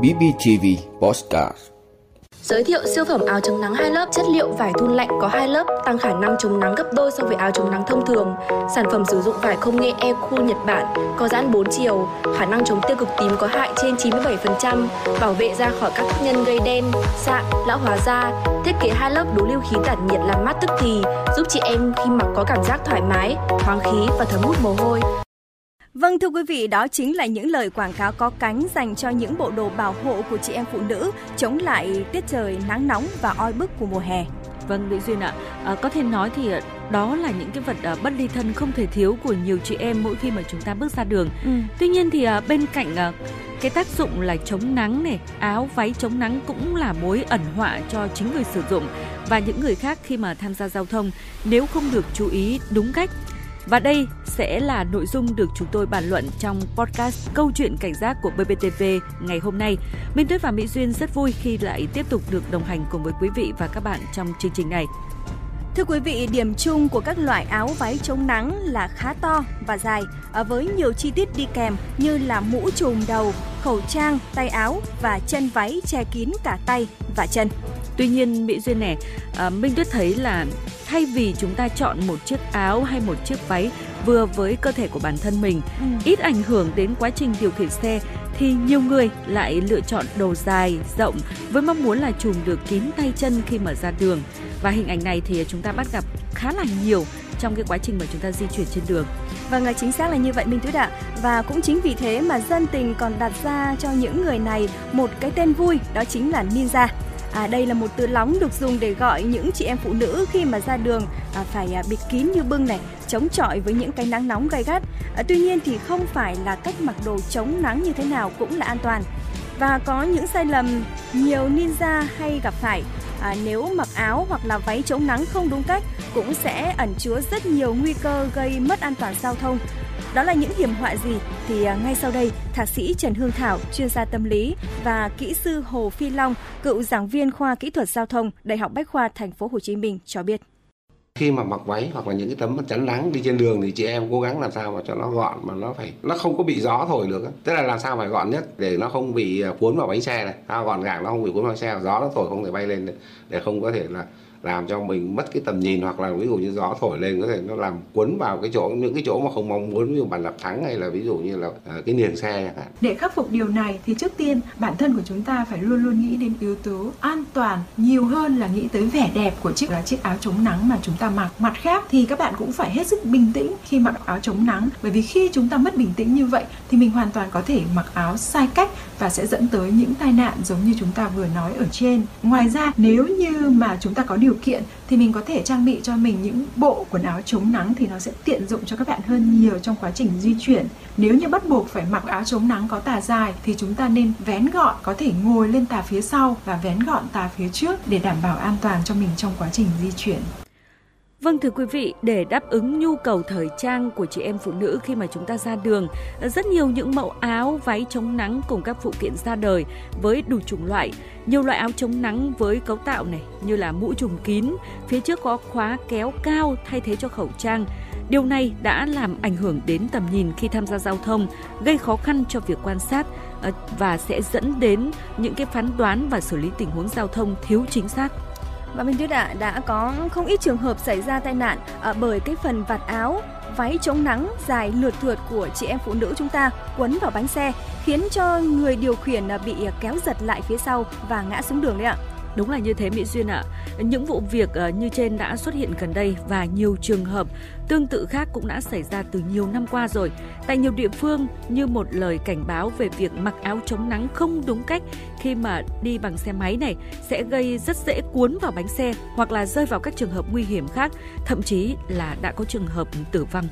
BBTV Postcard Giới thiệu siêu phẩm áo chống nắng hai lớp chất liệu vải thun lạnh có hai lớp tăng khả năng chống nắng gấp đôi so với áo chống nắng thông thường. Sản phẩm sử dụng vải công nghệ Ecool Nhật Bản, có giãn 4 chiều, khả năng chống tiêu cực tím có hại trên 97%, bảo vệ da khỏi các tác nhân gây đen, sạm, lão hóa da. Thiết kế hai lớp đối lưu khí tản nhiệt làm mát tức thì, giúp chị em khi mặc có cảm giác thoải mái, thoáng khí và thấm hút mồ hôi. Vâng thưa quý vị, đó chính là những lời quảng cáo có cánh dành cho những bộ đồ bảo hộ của chị em phụ nữ chống lại tiết trời nắng nóng và oi bức của mùa hè. Vâng, Mỹ Duyên ạ, à, có thể nói thì đó là những cái vật à, bất ly thân không thể thiếu của nhiều chị em mỗi khi mà chúng ta bước ra đường. Ừ. Tuy nhiên thì à, bên cạnh à, cái tác dụng là chống nắng này, áo váy chống nắng cũng là mối ẩn họa cho chính người sử dụng và những người khác khi mà tham gia giao thông nếu không được chú ý đúng cách và đây sẽ là nội dung được chúng tôi bàn luận trong podcast Câu chuyện cảnh giác của BBTV ngày hôm nay. Minh Tuyết và Mỹ Duyên rất vui khi lại tiếp tục được đồng hành cùng với quý vị và các bạn trong chương trình này. Thưa quý vị, điểm chung của các loại áo váy chống nắng là khá to và dài à, với nhiều chi tiết đi kèm như là mũ trùm đầu, khẩu trang, tay áo và chân váy che kín cả tay và chân. Tuy nhiên Mỹ Duyên này, à, Minh Tuyết thấy là thay vì chúng ta chọn một chiếc áo hay một chiếc váy vừa với cơ thể của bản thân mình, ừ. ít ảnh hưởng đến quá trình điều khiển xe thì nhiều người lại lựa chọn đồ dài, rộng với mong muốn là trùm được kín tay chân khi mở ra đường. Và hình ảnh này thì chúng ta bắt gặp khá là nhiều trong cái quá trình mà chúng ta di chuyển trên đường. Vâng, chính xác là như vậy Minh Tuyết ạ. Và cũng chính vì thế mà dân tình còn đặt ra cho những người này một cái tên vui, đó chính là ninja. À, đây là một từ lóng được dùng để gọi những chị em phụ nữ khi mà ra đường à, phải à, bịt kín như bưng này, chống chọi với những cái nắng nóng gay gắt. À, tuy nhiên thì không phải là cách mặc đồ chống nắng như thế nào cũng là an toàn. Và có những sai lầm nhiều ninja hay gặp phải à, nếu mặc áo hoặc là váy chống nắng không đúng cách cũng sẽ ẩn chứa rất nhiều nguy cơ gây mất an toàn giao thông đó là những hiểm họa gì? Thì à, ngay sau đây, thạc sĩ Trần Hương Thảo, chuyên gia tâm lý và kỹ sư Hồ Phi Long, cựu giảng viên khoa kỹ thuật giao thông, Đại học Bách khoa Thành phố Hồ Chí Minh cho biết. Khi mà mặc váy hoặc là những cái tấm chắn nắng đi trên đường thì chị em cố gắng làm sao mà cho nó gọn mà nó phải nó không có bị gió thổi được tức là làm sao phải gọn nhất để nó không bị à, cuốn vào bánh xe này. À, gọn gàng nó không bị cuốn vào xe gió nó thổi không thể bay lên để không có thể là làm cho mình mất cái tầm nhìn hoặc là ví dụ như gió thổi lên có thể nó làm cuốn vào cái chỗ những cái chỗ mà không mong muốn ví dụ bàn đạp thắng hay là ví dụ như là uh, cái niềng xe chẳng hạn. Để khắc phục điều này thì trước tiên bản thân của chúng ta phải luôn luôn nghĩ đến yếu tố an toàn nhiều hơn là nghĩ tới vẻ đẹp của chiếc là chiếc áo chống nắng mà chúng ta mặc. Mặt khác thì các bạn cũng phải hết sức bình tĩnh khi mặc áo chống nắng bởi vì khi chúng ta mất bình tĩnh như vậy thì mình hoàn toàn có thể mặc áo sai cách và sẽ dẫn tới những tai nạn giống như chúng ta vừa nói ở trên. Ngoài ra nếu như mà chúng ta có điều kiện thì mình có thể trang bị cho mình những bộ quần áo chống nắng thì nó sẽ tiện dụng cho các bạn hơn nhiều trong quá trình di chuyển. Nếu như bắt buộc phải mặc áo chống nắng có tà dài thì chúng ta nên vén gọn, có thể ngồi lên tà phía sau và vén gọn tà phía trước để đảm bảo an toàn cho mình trong quá trình di chuyển. Vâng thưa quý vị, để đáp ứng nhu cầu thời trang của chị em phụ nữ khi mà chúng ta ra đường, rất nhiều những mẫu áo, váy chống nắng cùng các phụ kiện ra đời với đủ chủng loại. Nhiều loại áo chống nắng với cấu tạo này như là mũ trùm kín, phía trước có khóa kéo cao thay thế cho khẩu trang. Điều này đã làm ảnh hưởng đến tầm nhìn khi tham gia giao thông, gây khó khăn cho việc quan sát ờ, và sẽ dẫn đến những cái phán đoán và xử lý tình huống giao thông thiếu chính xác. Và Minh Tuyết ạ, à, đã có không ít trường hợp xảy ra tai nạn à, bởi cái phần vạt áo, váy chống nắng dài lượt thượt của chị em phụ nữ chúng ta quấn vào bánh xe khiến cho người điều khiển à, bị à, kéo giật lại phía sau và ngã xuống đường đấy ạ. Đúng là như thế Mỹ Duyên ạ. Những vụ việc ờ, như trên đã xuất hiện gần đây và nhiều trường hợp tương tự khác cũng đã xảy ra từ nhiều năm qua rồi. Tại nhiều địa phương như một lời cảnh báo về việc mặc áo chống nắng không đúng cách khi mà đi bằng xe máy này sẽ gây rất dễ cuốn vào bánh xe hoặc là rơi vào các trường hợp nguy hiểm khác, thậm chí là đã có trường hợp tử vong.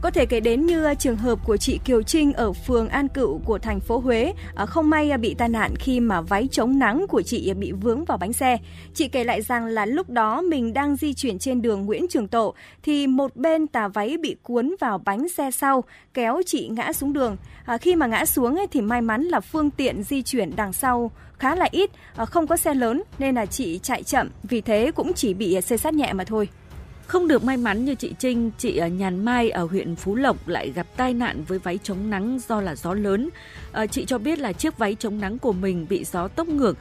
Có thể kể đến như à, trường hợp của chị Kiều Trinh ở phường An Cựu của thành phố Huế, à, không may à, bị tai nạn khi mà váy chống nắng của chị bị vướng vào bánh xe. Chị kể lại rằng là lúc đó mình đang di chuyển trên đường Nguyễn Trường Tộ thì một bên tà váy bị cuốn vào bánh xe sau, kéo chị ngã xuống đường. À, khi mà ngã xuống thì may mắn là phương tiện di chuyển đằng sau khá là ít, không có xe lớn nên là chị chạy chậm, vì thế cũng chỉ bị xây sát nhẹ mà thôi. Không được may mắn như chị Trinh, chị Nhàn Mai ở huyện Phú Lộc lại gặp tai nạn với váy chống nắng do là gió lớn. Ờ, chị cho biết là chiếc váy chống nắng của mình bị gió tốc ngược.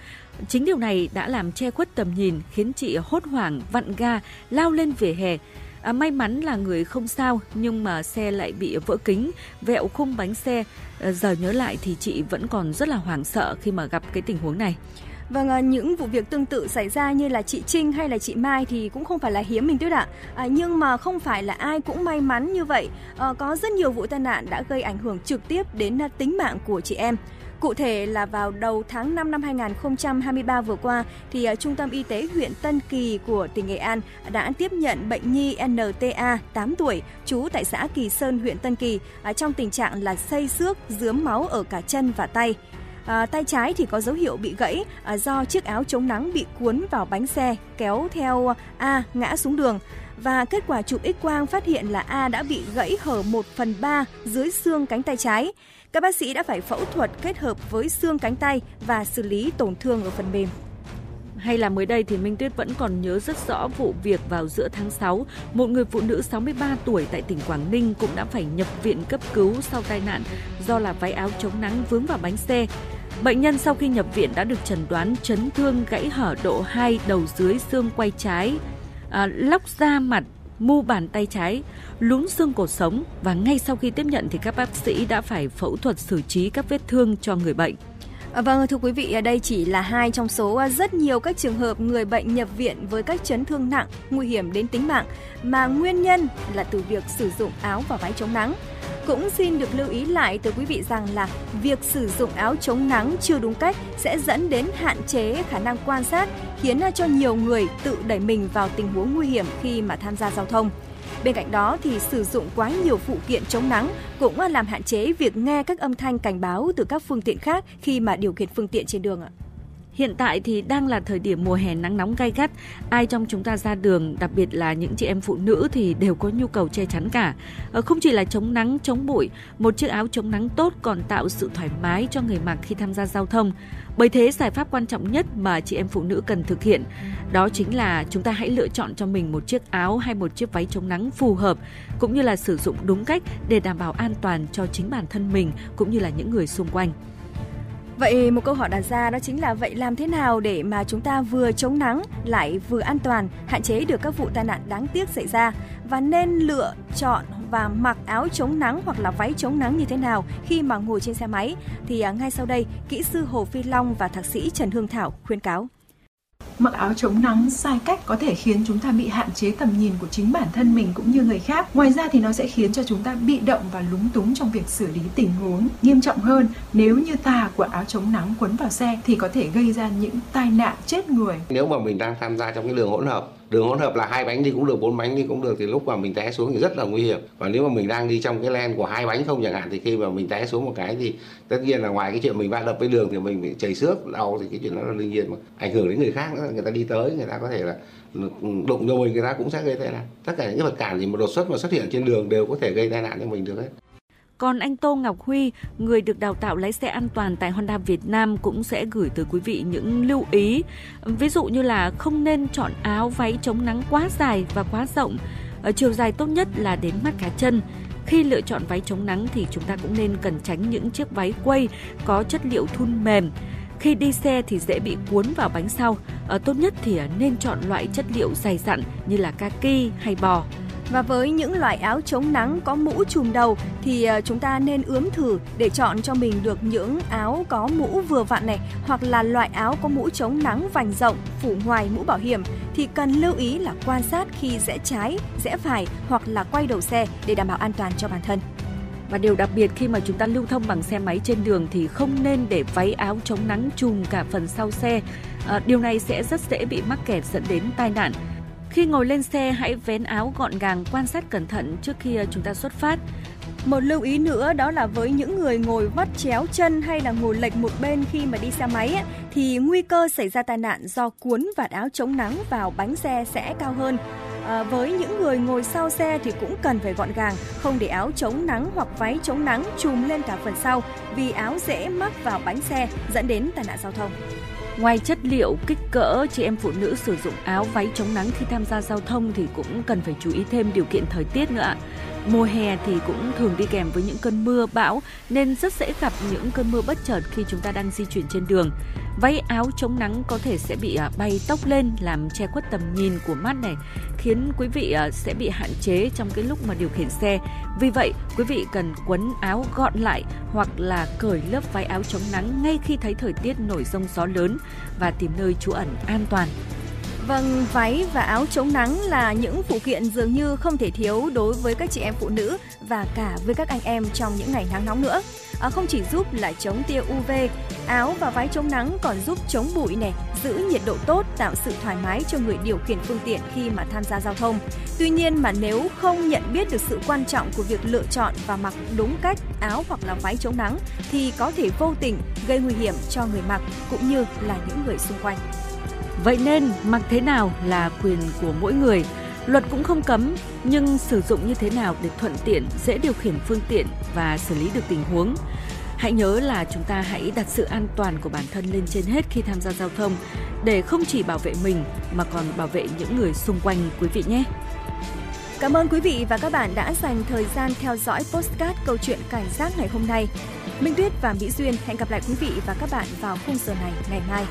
Chính điều này đã làm che khuất tầm nhìn, khiến chị hốt hoảng, vặn ga, lao lên vỉa hè. À, may mắn là người không sao nhưng mà xe lại bị vỡ kính, vẹo khung bánh xe. À, giờ nhớ lại thì chị vẫn còn rất là hoảng sợ khi mà gặp cái tình huống này. Vâng, ờ, những vụ việc tương tự xảy ra như là chị Trinh hay là chị Mai thì cũng không phải là hiếm mình tuyết ạ. À, nhưng mà không phải là ai cũng may mắn như vậy. À, có rất nhiều vụ tai nạn đã gây ảnh hưởng trực tiếp đến ờ, tính mạng của chị em. Cụ thể là vào đầu tháng 5 năm 2023 vừa qua thì Trung tâm Y tế huyện Tân Kỳ của tỉnh Nghệ An đã tiếp nhận bệnh nhi NTA 8 tuổi trú tại xã Kỳ Sơn huyện Tân Kỳ trong tình trạng là xây xước, dướm máu ở cả chân và tay. À, tay trái thì có dấu hiệu bị gãy à, do chiếc áo chống nắng bị cuốn vào bánh xe kéo theo A ngã xuống đường và kết quả chụp X quang phát hiện là A đã bị gãy hở 1 phần 3 dưới xương cánh tay trái. Các bác sĩ đã phải phẫu thuật kết hợp với xương cánh tay và xử lý tổn thương ở phần mềm. Hay là mới đây thì Minh Tuyết vẫn còn nhớ rất rõ vụ việc vào giữa tháng 6, một người phụ nữ 63 tuổi tại tỉnh Quảng Ninh cũng đã phải nhập viện cấp cứu sau tai nạn do là váy áo chống nắng vướng vào bánh xe. Bệnh nhân sau khi nhập viện đã được chẩn đoán chấn thương gãy hở độ 2 đầu dưới xương quay trái, à, lóc da mặt, mu bàn tay trái, lún xương cổ sống và ngay sau khi tiếp nhận thì các bác sĩ đã phải phẫu thuật xử trí các vết thương cho người bệnh. Ờ, vâng, thưa quý vị, đây chỉ là hai trong số ờ, rất nhiều các trường hợp người bệnh nhập viện với các chấn thương nặng, nguy hiểm đến tính mạng mà nguyên nhân là từ việc sử dụng áo và váy chống nắng. Cũng xin được lưu ý lại tới quý vị rằng là việc sử dụng áo chống nắng chưa đúng cách sẽ dẫn đến hạn chế khả năng quan sát, khiến ờ, cho nhiều người tự đẩy mình vào tình huống nguy hiểm khi mà tham gia giao thông. Bên cạnh đó thì sử dụng quá nhiều phụ kiện chống nắng cũng làm hạn chế việc nghe các âm thanh cảnh báo từ các phương tiện khác khi mà điều khiển phương tiện trên đường ạ. Hiện tại thì đang là thời điểm mùa hè nắng nóng gay gắt, ai trong chúng ta ra đường, đặc biệt là những chị em phụ nữ thì đều có nhu cầu che chắn cả. Ờ, không chỉ là chống nắng, chống bụi, một chiếc áo chống nắng tốt còn tạo sự thoải mái cho người mặc khi tham gia giao thông. Bởi thế giải pháp quan trọng nhất mà chị em phụ nữ cần thực hiện đó chính là chúng ta hãy lựa chọn cho mình một chiếc áo hay một chiếc váy chống nắng phù hợp cũng như là sử dụng đúng cách để đảm bảo an toàn cho chính bản thân mình cũng như là những người xung quanh. Vậy một câu hỏi đặt ra đó chính là vậy làm thế nào để mà chúng ta vừa chống nắng lại vừa an toàn, hạn chế được các vụ tai nạn đáng tiếc xảy ra và nên lựa chọn và mặc áo chống nắng hoặc là váy chống nắng như thế nào khi mà ngồi trên xe máy thì à, ngay sau đây kỹ sư Hồ Phi Long và thạc sĩ Trần Hương Thảo khuyên cáo. Mặc áo chống nắng sai cách có thể khiến chúng ta bị hạn chế tầm nhìn của chính bản thân mình cũng như người khác. Ngoài ra thì nó sẽ khiến cho chúng ta bị động và lúng túng trong việc xử lý tình huống. Nghiêm trọng hơn, nếu như tà của áo chống nắng quấn vào xe thì có thể gây ra những tai nạn chết người. Nếu mà mình đang tham gia trong cái đường hỗn hợp đường hỗn hợp là hai bánh đi cũng được, bốn bánh đi cũng được, thì lúc mà mình té xuống thì rất là nguy hiểm. Và nếu mà mình đang đi trong cái len của hai bánh không chẳng hạn, thì khi mà mình té xuống một cái thì tất nhiên là ngoài cái chuyện mình va đập với đường thì mình bị chảy xước, đau thì cái chuyện đó là đương nhiên mà. Ảnh hưởng đến người khác nữa, người ta đi tới, người ta có thể là đụng vô mình, người ta cũng sẽ gây tai nạn. Tất cả những cái vật cản gì mà đột xuất mà xuất hiện trên đường đều có thể gây tai nạn cho mình được hết còn anh Tô Ngọc Huy, người được đào tạo lái xe an toàn tại Honda Việt Nam cũng sẽ gửi tới quý vị những lưu ý. Ví dụ như là không nên chọn áo váy chống nắng quá dài và quá rộng. Ở chiều dài tốt nhất là đến mắt cá chân. Khi lựa chọn váy chống nắng thì chúng ta cũng nên cần tránh những chiếc váy quây có chất liệu thun mềm. Khi đi xe thì dễ bị cuốn vào bánh sau. Ở tốt nhất thì à, nên chọn loại chất liệu dày dặn như là kaki hay bò. Và với những loại áo chống nắng có mũ trùm đầu thì ờ, chúng ta nên ướm thử để chọn cho mình được những áo có mũ vừa vặn này hoặc là loại áo có mũ chống nắng vành rộng phủ ngoài mũ bảo hiểm thì cần lưu ý là quan sát khi rẽ trái, rẽ phải hoặc là quay đầu xe để đảm bảo an toàn cho bản thân. Và điều đặc biệt khi mà chúng ta lưu thông bằng xe máy trên đường thì không nên để váy áo chống nắng trùm cả phần sau xe. À, điều này sẽ rất dễ bị mắc kẹt dẫn đến tai nạn. Khi ngồi lên xe hãy vén áo gọn gàng quan sát cẩn thận trước khi ờ, chúng ta xuất phát. Một lưu ý nữa đó là với những người ngồi vắt chéo chân hay là ngồi lệch một bên khi mà đi xe máy thì nguy cơ xảy ra tai nạn do cuốn vạt áo chống nắng vào bánh xe sẽ cao hơn. À, với những người ngồi sau xe thì cũng cần phải gọn gàng, không để áo chống nắng hoặc váy chống nắng trùm lên cả phần sau vì áo dễ mắc vào bánh xe dẫn đến tai nạn giao thông. Ngoài chất liệu, kích cỡ, chị em phụ nữ sử dụng áo váy chống nắng khi tham gia giao thông thì cũng cần phải chú ý thêm điều kiện thời tiết nữa ạ. Mùa hè thì cũng thường đi kèm với những cơn mưa bão nên rất dễ gặp những cơn mưa bất chợt khi chúng ta đang di chuyển trên đường. Váy áo chống nắng có thể sẽ bị à, bay tóc lên làm che khuất tầm nhìn của mắt này, khiến quý vị à, sẽ bị hạn chế trong cái lúc mà điều khiển xe. Vì vậy, quý vị cần quấn áo gọn lại hoặc là cởi lớp váy áo chống nắng ngay khi thấy thời tiết nổi rông gió lớn và tìm nơi trú ẩn an toàn. Vâng, váy và áo chống nắng là những phụ kiện dường như không thể thiếu đối với các chị em phụ nữ và cả với các anh em trong những ngày nắng nóng nữa. À, không chỉ giúp là chống tia UV, áo và váy chống nắng còn giúp chống bụi này, giữ nhiệt độ tốt, tạo sự thoải mái cho người điều khiển phương tiện khi mà tham gia giao thông. Tuy nhiên mà nếu không nhận biết được sự quan trọng của việc lựa chọn và mặc đúng cách áo hoặc là váy chống nắng thì có thể vô tình gây nguy hiểm cho người mặc cũng như là những người xung quanh. Vậy nên mặc thế nào là quyền của mỗi người. Luật cũng không cấm, nhưng sử dụng như thế nào để thuận tiện, dễ điều khiển phương tiện và xử lý được tình huống. Hãy nhớ là chúng ta hãy đặt sự an toàn của bản thân lên trên hết khi tham gia giao thông để không chỉ bảo vệ mình mà còn bảo vệ những người xung quanh quý vị nhé. Cảm ơn quý vị và các bạn đã dành thời gian theo dõi postcard câu chuyện cảnh giác ngày hôm nay. Minh Tuyết và Mỹ Duyên hẹn gặp lại quý vị và các bạn vào khung giờ này ngày mai.